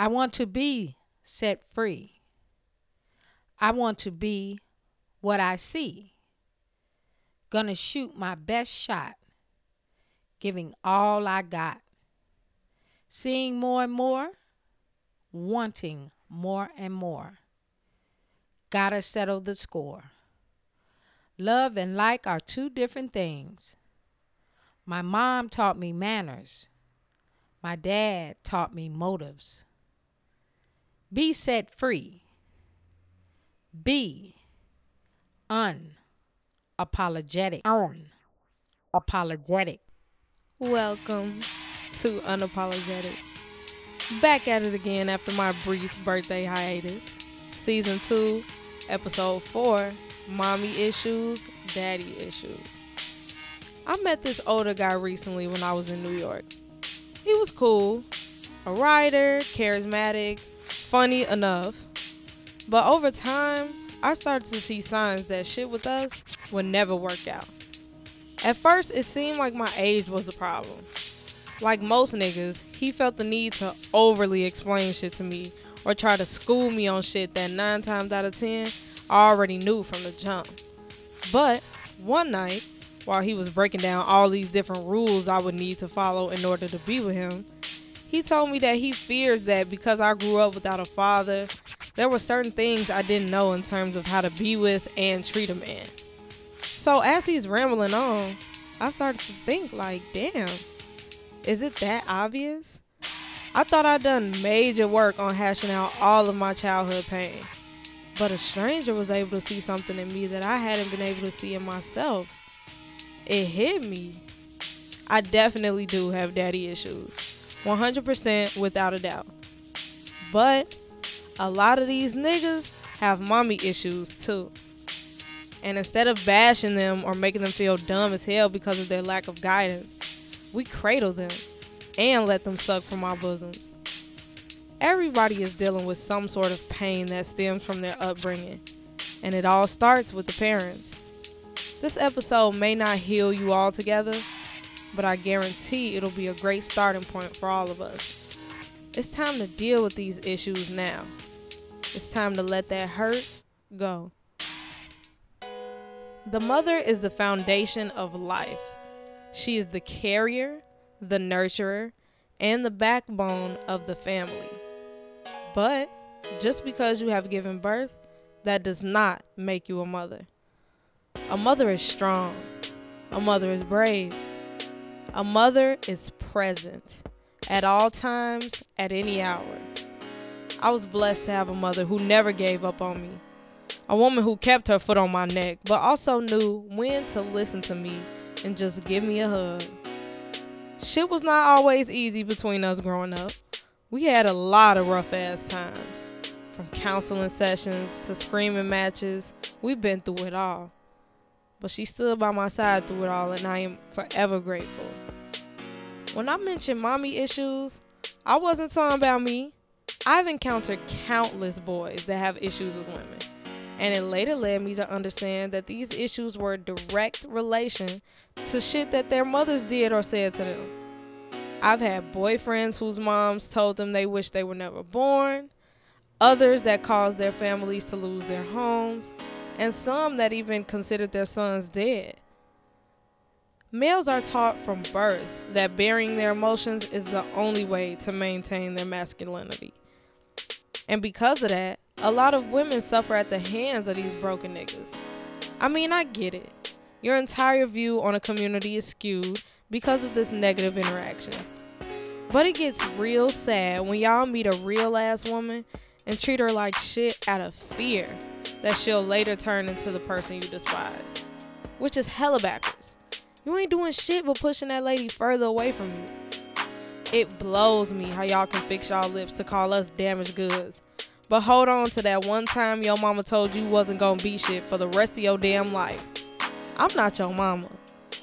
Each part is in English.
I want to be set free. I want to be what I see. Gonna shoot my best shot, giving all I got. Seeing more and more, wanting more and more. Gotta settle the score. Love and like are two different things. My mom taught me manners. My dad taught me motives. Be set free. Be unapologetic. Unapologetic. Welcome to Unapologetic. Back at it again after my brief birthday hiatus. Season 2, Episode 4 Mommy Issues, Daddy Issues. I met this older guy recently when I was in New York. He was cool, a writer, charismatic, funny enough. But over time, I started to see signs that shit with us would never work out. At first, it seemed like my age was the problem. Like most niggas, he felt the need to overly explain shit to me or try to school me on shit that 9 times out of 10 I already knew from the jump. But one night, while he was breaking down all these different rules I would need to follow in order to be with him, he told me that he fears that because I grew up without a father, there were certain things I didn't know in terms of how to be with and treat a man. So as he's rambling on, I started to think like, damn, is it that obvious? I thought I'd done major work on hashing out all of my childhood pain. But a stranger was able to see something in me that I hadn't been able to see in myself. It hit me. I definitely do have daddy issues. 100% without a doubt. But a lot of these niggas have mommy issues too. And instead of bashing them or making them feel dumb as hell because of their lack of guidance, we cradle them and let them suck from our bosoms. Everybody is dealing with some sort of pain that stems from their upbringing, and it all starts with the parents. This episode may not heal you altogether, but I guarantee it'll be a great starting point for all of us. It's time to deal with these issues now. It's time to let that hurt go. The mother is the foundation of life. She is the carrier, the nurturer, and the backbone of the family. But just because you have given birth, that does not make you a mother. A mother is strong. A mother is brave. A mother is present at all times, at any hour. I was blessed to have a mother who never gave up on me. A woman who kept her foot on my neck, but also knew when to listen to me and just give me a hug. Shit was not always easy between us growing up. We had a lot of rough ass times. From counseling sessions to screaming matches, we've been through it all. But she stood by my side through it all, and I am forever grateful. When I mentioned mommy issues, I wasn't talking about me. I've encountered countless boys that have issues with women, and it later led me to understand that these issues were a direct relation to shit that their mothers did or said to them. I've had boyfriends whose moms told them they wish they were never born, others that caused their families to lose their homes, and some that even considered their sons dead. Males are taught from birth that burying their emotions is the only way to maintain their masculinity. And because of that, a lot of women suffer at the hands of these broken niggas. I mean, I get it. Your entire view on a community is skewed because of this negative interaction. But it gets real sad when y'all meet a real ass woman and treat her like shit out of fear that she'll later turn into the person you despise. Which is hella backwards. You ain't doing shit but pushing that lady further away from you. It blows me how y'all can fix y'all lips to call us damaged goods. But hold on to that one time your mama told you wasn't gonna be shit for the rest of your damn life. I'm not your mama.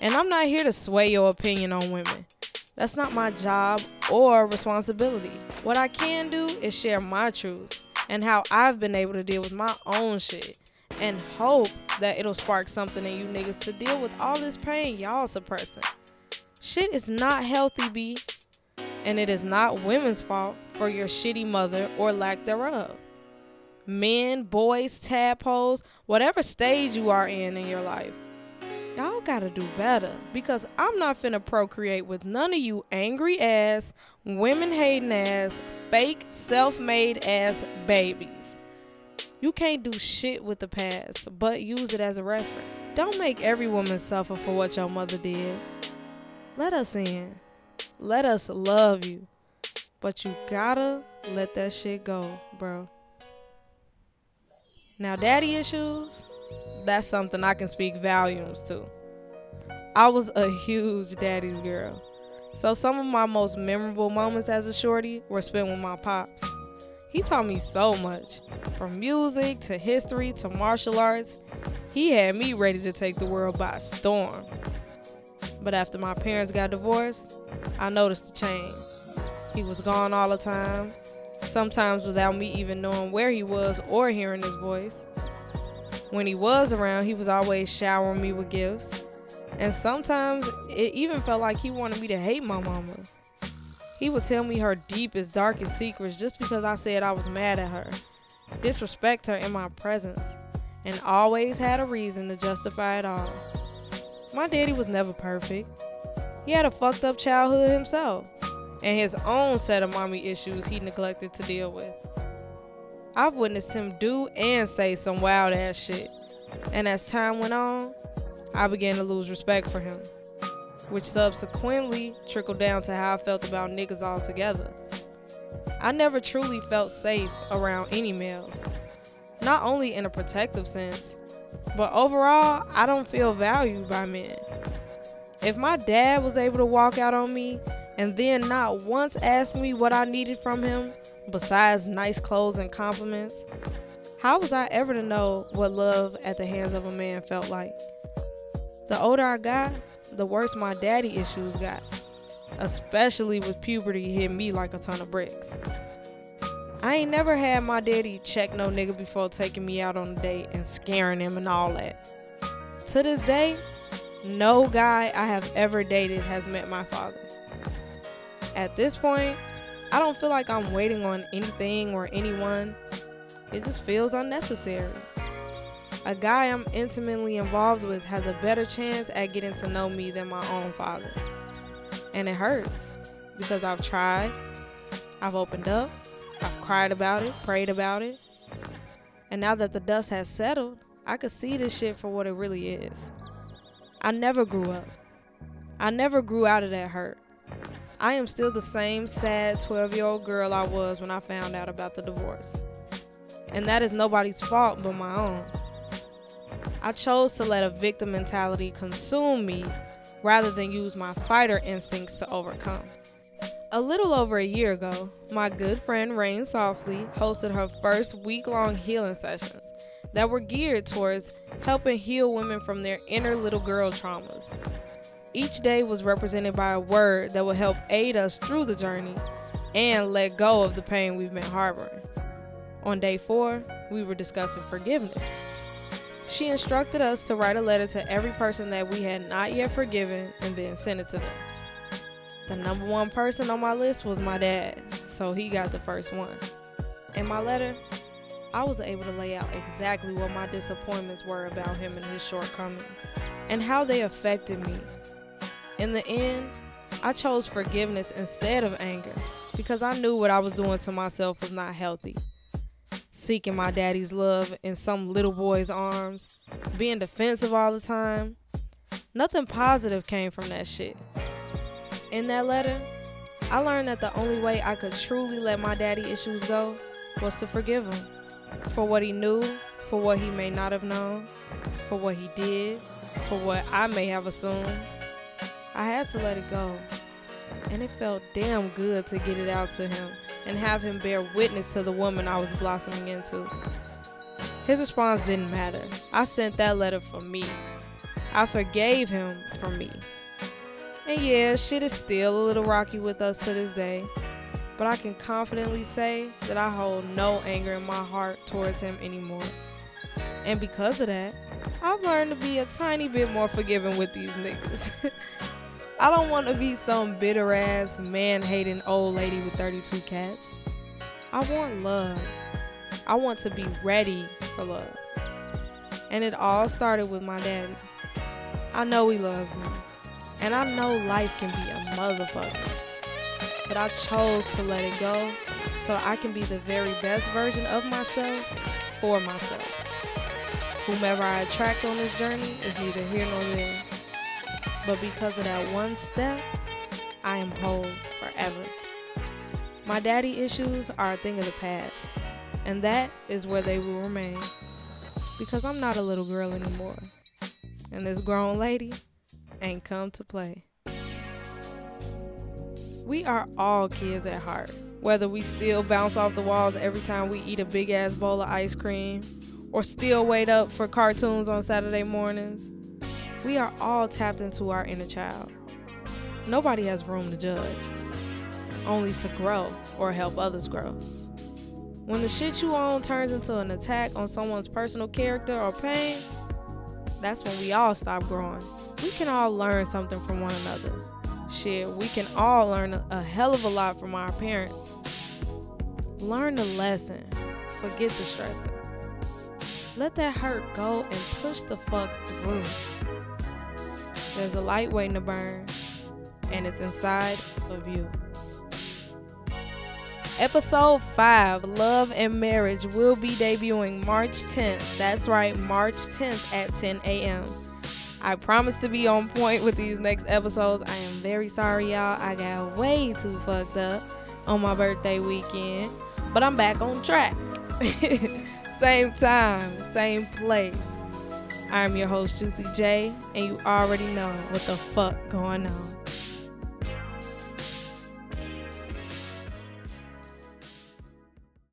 And I'm not here to sway your opinion on women. That's not my job or responsibility. What I can do is share my truth and how I've been able to deal with my own shit and hope that it'll spark something in you niggas to deal with all this pain y'all suppressing. Shit is not healthy, B. And it is not women's fault for your shitty mother or lack thereof. Men, boys, tadpoles, whatever stage you are in in your life, gotta do better because I'm not finna procreate with none of you angry ass, women hating ass, fake, self made ass babies. You can't do shit with the past, but use it as a reference. Don't make every woman suffer for what your mother did. Let us in. Let us love you. But you gotta let that shit go, bro. Now, daddy issues, that's something I can speak volumes to. I was a huge daddy's girl. So some of my most memorable moments as a shorty were spent with my pops. He taught me so much, from music to history to martial arts. He had me ready to take the world by storm. But after my parents got divorced, I noticed a change. He was gone all the time, sometimes without me even knowing where he was or hearing his voice. When he was around, he was always showering me with gifts. And sometimes it even felt like he wanted me to hate my mama. He would tell me her deepest, darkest secrets just because I said I was mad at her, disrespect her in my presence, and always had a reason to justify it all. My daddy was never perfect. He had a fucked up childhood himself, and his own set of mommy issues he neglected to deal with. I've witnessed him do and say some wild ass shit, and as time went on, I began to lose respect for him which subsequently trickled down to how I felt about niggas altogether. I never truly felt safe around any males, not only in a protective sense, but overall, I don't feel valued by men. If my dad was able to walk out on me and then not once ask me what I needed from him, besides nice clothes and compliments, how was I ever to know what love at the hands of a man felt like? The older I got, the worse my daddy issues got, especially with puberty hitting me like a ton of bricks. I ain't never had my daddy check no nigga before taking me out on a date and scaring him and all that. To this day, no guy I have ever dated has met my father. At this point, I don't feel like I'm waiting on anything or anyone. It just feels unnecessary a guy I'm intimately involved with has a better chance at getting to know me than my own father. And it hurts because I've tried, I've opened up, I've cried about it, prayed about it. And now that the dust has settled, I could see this shit for what it really is. I never grew up. I never grew out of that hurt. I am still the same sad 12 year old girl I was when I found out about the divorce. And that is nobody's fault but my own. I chose to let a victim mentality consume me rather than use my fighter instincts to overcome. A little over a year ago, my good friend Rain Softly hosted her first week long healing sessions that were geared towards helping heal women from their inner little girl traumas. Each day was represented by a word that would help aid us through the journey and let go of the pain we've been harboring. On day four, we were discussing forgiveness. She instructed us to write a letter to every person that we had not yet forgiven and then send it to them. The number one person on my list was my dad, so he got the first one. In my letter, I was able to lay out exactly what my disappointments were about him and his shortcomings and how they affected me. In the end, I chose forgiveness instead of anger because I knew what I was doing to myself was not healthy seeking my daddy's love in some little boy's arms, being defensive all the time. Nothing positive came from that shit. In that letter, I learned that the only way I could truly let my daddy issues go was to forgive him for what he knew, for what he may not have known, for what he did, for what I may have assumed. I had to let it go. And it felt damn good to get it out to him and have him bear witness to the woman I was blossoming into. His response didn't matter. I sent that letter for me. I forgave him for me. And yeah, shit is still a little rocky with us to this day, but I can confidently say that I hold no anger in my heart towards him anymore. And because of that, I've learned to be a tiny bit more forgiving with these niggas. I don't want to be some bitter ass, man hating old lady with 32 cats. I want love. I want to be ready for love. And it all started with my daddy. I know he loves me. And I know life can be a motherfucker. But I chose to let it go so I can be the very best version of myself for myself. Whomever I attract on this journey is neither here nor there. But because of that one step, I am whole forever. My daddy issues are a thing of the past, and that is where they will remain. Because I'm not a little girl anymore, and this grown lady ain't come to play. We are all kids at heart, whether we still bounce off the walls every time we eat a big ass bowl of ice cream, or still wait up for cartoons on Saturday mornings. We are all tapped into our inner child. Nobody has room to judge, only to grow or help others grow. When the shit you own turns into an attack on someone's personal character or pain, that's when we all stop growing. We can all learn something from one another. Shit, we can all learn a, hell of a lot from our parents. Learn the lesson. Forget the stressing. Let that hurt go and push the fuck through. There's a light waiting to burn, and it's inside of you. Episode 5, Love and Marriage, will be debuting March 10th. That's right, March 10th at 10 a.m. I promise to be on point with these next episodes. I am very sorry, y'all. I got way too fucked up on my birthday weekend, but I'm back on track. same time, same place. I'm your host, Juicy J, and you already know what the fuck going on.